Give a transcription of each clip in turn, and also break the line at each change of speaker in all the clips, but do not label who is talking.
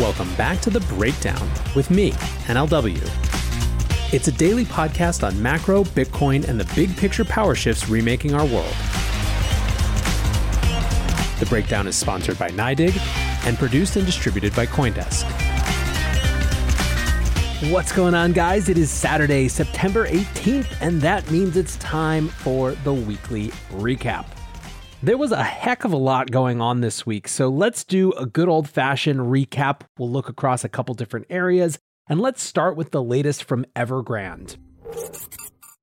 Welcome back to The Breakdown with me, NLW. It's a daily podcast on macro, Bitcoin, and the big picture power shifts remaking our world. The Breakdown is sponsored by NYDIG and produced and distributed by Coindesk. What's going on, guys? It is Saturday, September 18th, and that means it's time for the weekly recap. There was a heck of a lot going on this week, so let's do a good old fashioned recap. We'll look across a couple different areas, and let's start with the latest from Evergrande.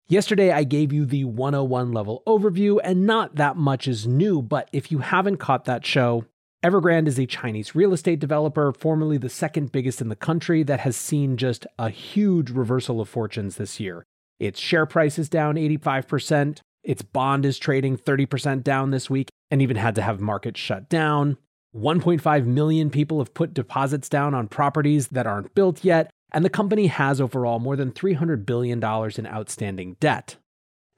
Yesterday, I gave you the 101 level overview, and not that much is new, but if you haven't caught that show, Evergrande is a Chinese real estate developer, formerly the second biggest in the country, that has seen just a huge reversal of fortunes this year. Its share price is down 85%. Its bond is trading 30% down this week and even had to have markets shut down. 1.5 million people have put deposits down on properties that aren't built yet, and the company has overall more than $300 billion in outstanding debt.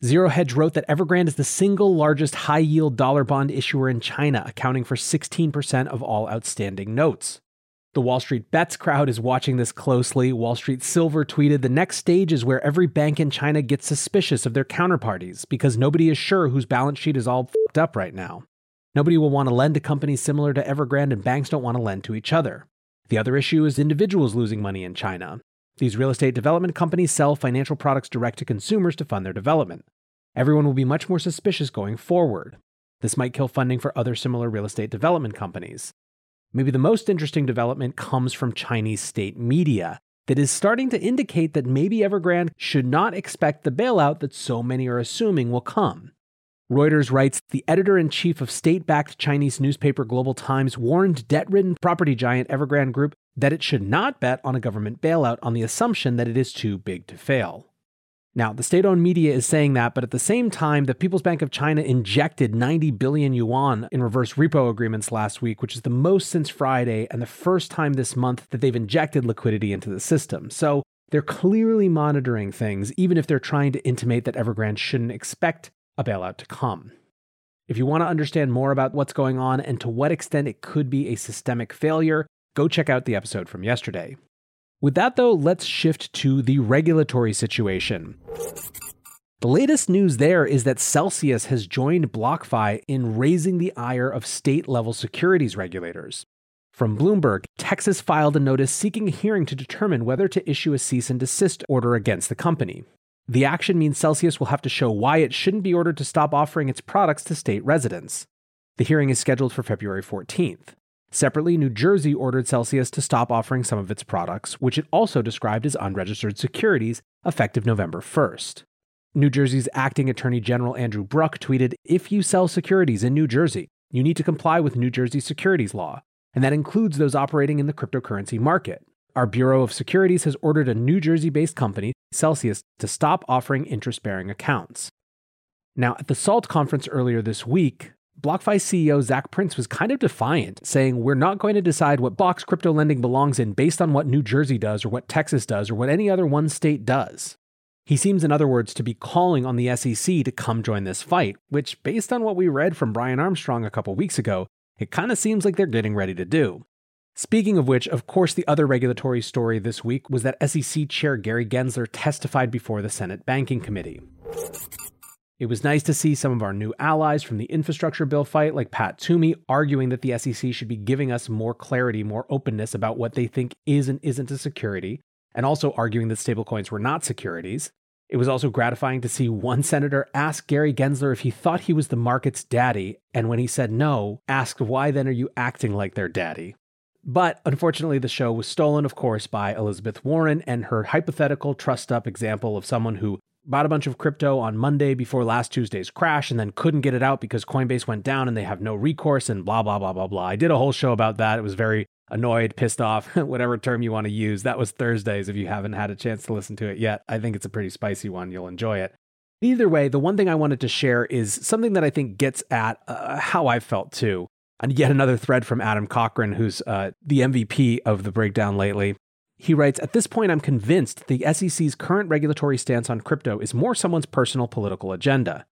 Zero Hedge wrote that Evergrande is the single largest high yield dollar bond issuer in China, accounting for 16% of all outstanding notes. The Wall Street Bets crowd is watching this closely. Wall Street Silver tweeted The next stage is where every bank in China gets suspicious of their counterparties because nobody is sure whose balance sheet is all fucked up right now. Nobody will want to lend to companies similar to Evergrande, and banks don't want to lend to each other. The other issue is individuals losing money in China. These real estate development companies sell financial products direct to consumers to fund their development. Everyone will be much more suspicious going forward. This might kill funding for other similar real estate development companies. Maybe the most interesting development comes from Chinese state media that is starting to indicate that maybe Evergrande should not expect the bailout that so many are assuming will come. Reuters writes the editor in chief of state backed Chinese newspaper Global Times warned debt ridden property giant Evergrande Group that it should not bet on a government bailout on the assumption that it is too big to fail. Now, the state owned media is saying that, but at the same time, the People's Bank of China injected 90 billion yuan in reverse repo agreements last week, which is the most since Friday and the first time this month that they've injected liquidity into the system. So they're clearly monitoring things, even if they're trying to intimate that Evergrande shouldn't expect a bailout to come. If you want to understand more about what's going on and to what extent it could be a systemic failure, go check out the episode from yesterday. With that, though, let's shift to the regulatory situation. The latest news there is that Celsius has joined BlockFi in raising the ire of state level securities regulators. From Bloomberg, Texas filed a notice seeking a hearing to determine whether to issue a cease and desist order against the company. The action means Celsius will have to show why it shouldn't be ordered to stop offering its products to state residents. The hearing is scheduled for February 14th. Separately, New Jersey ordered Celsius to stop offering some of its products, which it also described as unregistered securities, effective November 1st. New Jersey's acting Attorney General Andrew Bruck tweeted If you sell securities in New Jersey, you need to comply with New Jersey securities law, and that includes those operating in the cryptocurrency market. Our Bureau of Securities has ordered a New Jersey based company, Celsius, to stop offering interest bearing accounts. Now, at the SALT conference earlier this week, BlockFi CEO Zach Prince was kind of defiant, saying, We're not going to decide what box crypto lending belongs in based on what New Jersey does or what Texas does or what any other one state does. He seems, in other words, to be calling on the SEC to come join this fight, which, based on what we read from Brian Armstrong a couple weeks ago, it kind of seems like they're getting ready to do. Speaking of which, of course, the other regulatory story this week was that SEC Chair Gary Gensler testified before the Senate Banking Committee. It was nice to see some of our new allies from the infrastructure bill fight, like Pat Toomey, arguing that the SEC should be giving us more clarity, more openness about what they think is and isn't a security, and also arguing that stablecoins were not securities. It was also gratifying to see one senator ask Gary Gensler if he thought he was the market's daddy, and when he said no, asked why then are you acting like their daddy? But unfortunately, the show was stolen, of course, by Elizabeth Warren and her hypothetical trust up example of someone who bought a bunch of crypto on Monday before last Tuesday's crash and then couldn't get it out because Coinbase went down and they have no recourse and blah, blah, blah, blah, blah. I did a whole show about that. It was very annoyed, pissed off, whatever term you want to use. That was Thursdays if you haven't had a chance to listen to it yet. I think it's a pretty spicy one. You'll enjoy it. Either way, the one thing I wanted to share is something that I think gets at uh, how I felt too. And yet another thread from Adam Cochran, who's uh, the MVP of the breakdown lately. He writes At this point, I'm convinced the SEC's current regulatory stance on crypto is more someone's personal political agenda.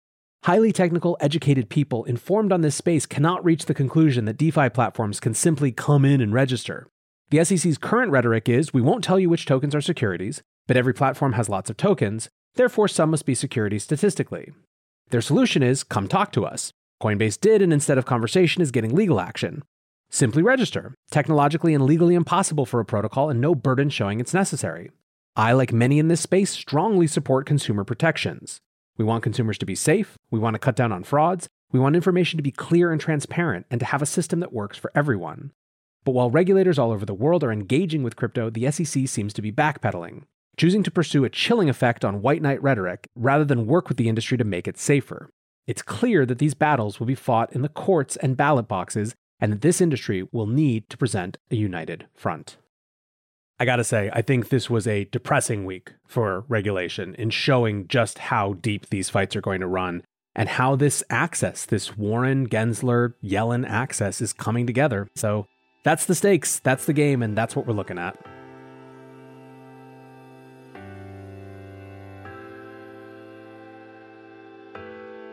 Highly technical, educated people informed on this space cannot reach the conclusion that DeFi platforms can simply come in and register. The SEC's current rhetoric is we won't tell you which tokens are securities, but every platform has lots of tokens, therefore, some must be securities statistically. Their solution is come talk to us. Coinbase did, and instead of conversation, is getting legal action. Simply register. Technologically and legally impossible for a protocol, and no burden showing it's necessary. I, like many in this space, strongly support consumer protections. We want consumers to be safe, we want to cut down on frauds, we want information to be clear and transparent, and to have a system that works for everyone. But while regulators all over the world are engaging with crypto, the SEC seems to be backpedaling, choosing to pursue a chilling effect on white knight rhetoric rather than work with the industry to make it safer. It's clear that these battles will be fought in the courts and ballot boxes and that this industry will need to present a united front. I gotta say, I think this was a depressing week for regulation in showing just how deep these fights are going to run and how this access, this Warren, Gensler, Yellen access is coming together. So that's the stakes, that's the game, and that's what we're looking at.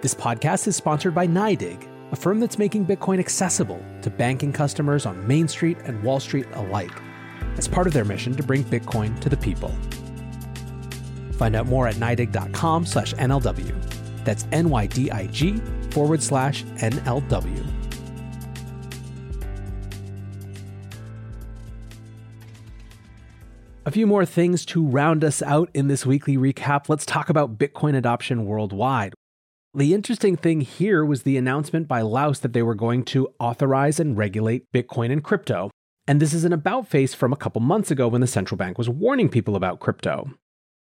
This podcast is sponsored by NYDIG a firm that's making Bitcoin accessible to banking customers on Main Street and Wall Street alike, as part of their mission to bring Bitcoin to the people. Find out more at NYDIG.com slash NLW. That's N-Y-D-I-G forward slash NLW. A few more things to round us out in this weekly recap. Let's talk about Bitcoin adoption worldwide. The interesting thing here was the announcement by Laos that they were going to authorize and regulate Bitcoin and crypto. And this is an about face from a couple months ago when the central bank was warning people about crypto.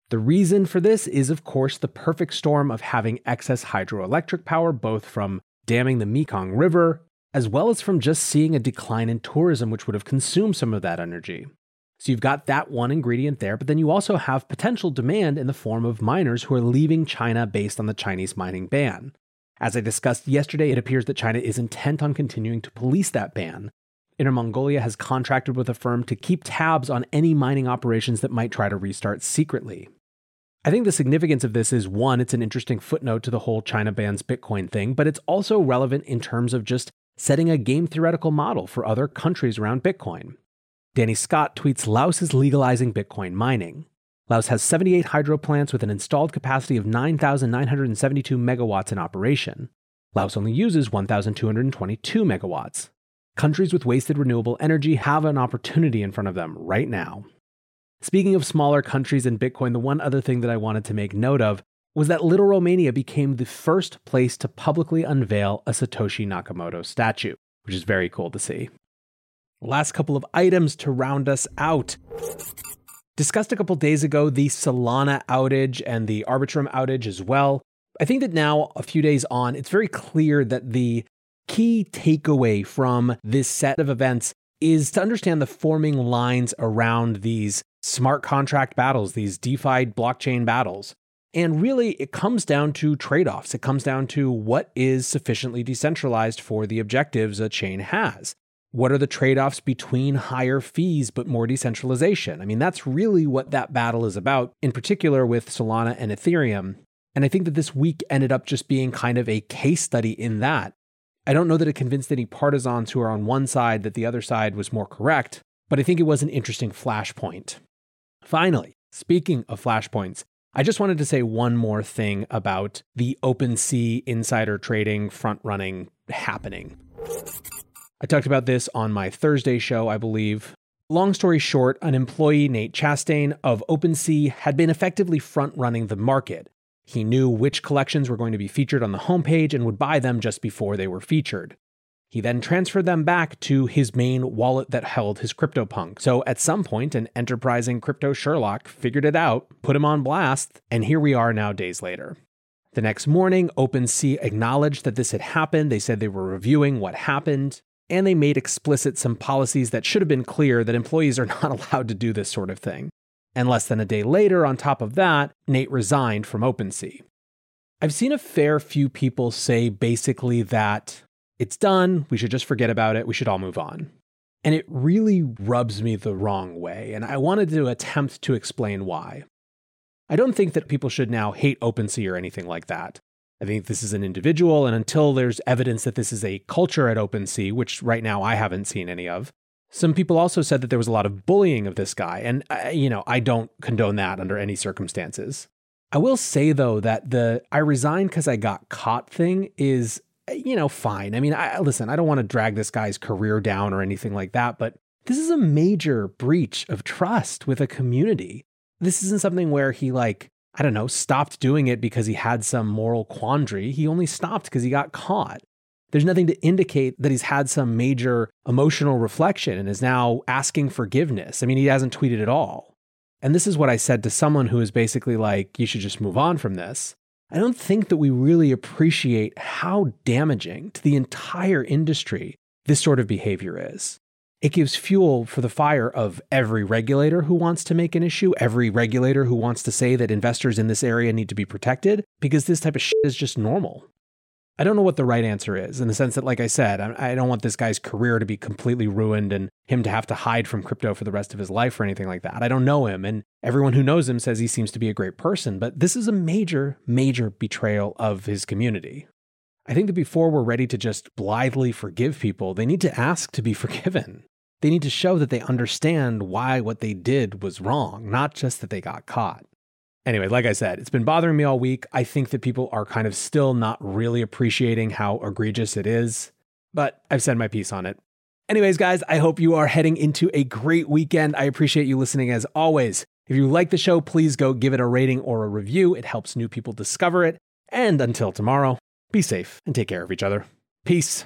The reason for this is, of course, the perfect storm of having excess hydroelectric power, both from damming the Mekong River, as well as from just seeing a decline in tourism, which would have consumed some of that energy. So you've got that one ingredient there, but then you also have potential demand in the form of miners who are leaving China based on the Chinese mining ban. As I discussed yesterday, it appears that China is intent on continuing to police that ban. Inner Mongolia has contracted with a firm to keep tabs on any mining operations that might try to restart secretly. I think the significance of this is one, it's an interesting footnote to the whole China bans Bitcoin thing, but it's also relevant in terms of just setting a game theoretical model for other countries around Bitcoin. Danny Scott tweets Laos is legalizing Bitcoin mining. Laos has 78 hydro plants with an installed capacity of 9,972 megawatts in operation. Laos only uses 1,222 megawatts. Countries with wasted renewable energy have an opportunity in front of them right now. Speaking of smaller countries and Bitcoin, the one other thing that I wanted to make note of was that Little Romania became the first place to publicly unveil a Satoshi Nakamoto statue, which is very cool to see. Last couple of items to round us out. Discussed a couple days ago the Solana outage and the Arbitrum outage as well. I think that now, a few days on, it's very clear that the key takeaway from this set of events is to understand the forming lines around these smart contract battles, these DeFi blockchain battles. And really, it comes down to trade offs. It comes down to what is sufficiently decentralized for the objectives a chain has. What are the trade offs between higher fees but more decentralization? I mean, that's really what that battle is about, in particular with Solana and Ethereum. And I think that this week ended up just being kind of a case study in that. I don't know that it convinced any partisans who are on one side that the other side was more correct, but I think it was an interesting flashpoint. Finally, speaking of flashpoints, I just wanted to say one more thing about the OpenSea insider trading front running happening. I talked about this on my Thursday show, I believe. Long story short, an employee, Nate Chastain of OpenSea, had been effectively front running the market. He knew which collections were going to be featured on the homepage and would buy them just before they were featured. He then transferred them back to his main wallet that held his CryptoPunk. So at some point, an enterprising crypto Sherlock figured it out, put him on blast, and here we are now days later. The next morning, OpenSea acknowledged that this had happened. They said they were reviewing what happened, and they made explicit some policies that should have been clear that employees are not allowed to do this sort of thing. And less than a day later, on top of that, Nate resigned from OpenSea. I've seen a fair few people say basically that it's done. We should just forget about it. We should all move on. And it really rubs me the wrong way. And I wanted to attempt to explain why. I don't think that people should now hate OpenSea or anything like that. I think this is an individual, and until there's evidence that this is a culture at OpenSea, which right now I haven't seen any of, some people also said that there was a lot of bullying of this guy. And, uh, you know, I don't condone that under any circumstances. I will say, though, that the I resigned because I got caught thing is you know, fine. I mean, I listen, I don't want to drag this guy's career down or anything like that, but this is a major breach of trust with a community. This isn't something where he like, I don't know, stopped doing it because he had some moral quandary. He only stopped because he got caught. There's nothing to indicate that he's had some major emotional reflection and is now asking forgiveness. I mean, he hasn't tweeted at all. And this is what I said to someone who is basically like, you should just move on from this. I don't think that we really appreciate how damaging to the entire industry this sort of behavior is. It gives fuel for the fire of every regulator who wants to make an issue, every regulator who wants to say that investors in this area need to be protected, because this type of shit is just normal. I don't know what the right answer is in the sense that, like I said, I don't want this guy's career to be completely ruined and him to have to hide from crypto for the rest of his life or anything like that. I don't know him. And everyone who knows him says he seems to be a great person, but this is a major, major betrayal of his community. I think that before we're ready to just blithely forgive people, they need to ask to be forgiven. They need to show that they understand why what they did was wrong, not just that they got caught. Anyway, like I said, it's been bothering me all week. I think that people are kind of still not really appreciating how egregious it is, but I've said my piece on it. Anyways, guys, I hope you are heading into a great weekend. I appreciate you listening as always. If you like the show, please go give it a rating or a review. It helps new people discover it. And until tomorrow, be safe and take care of each other. Peace.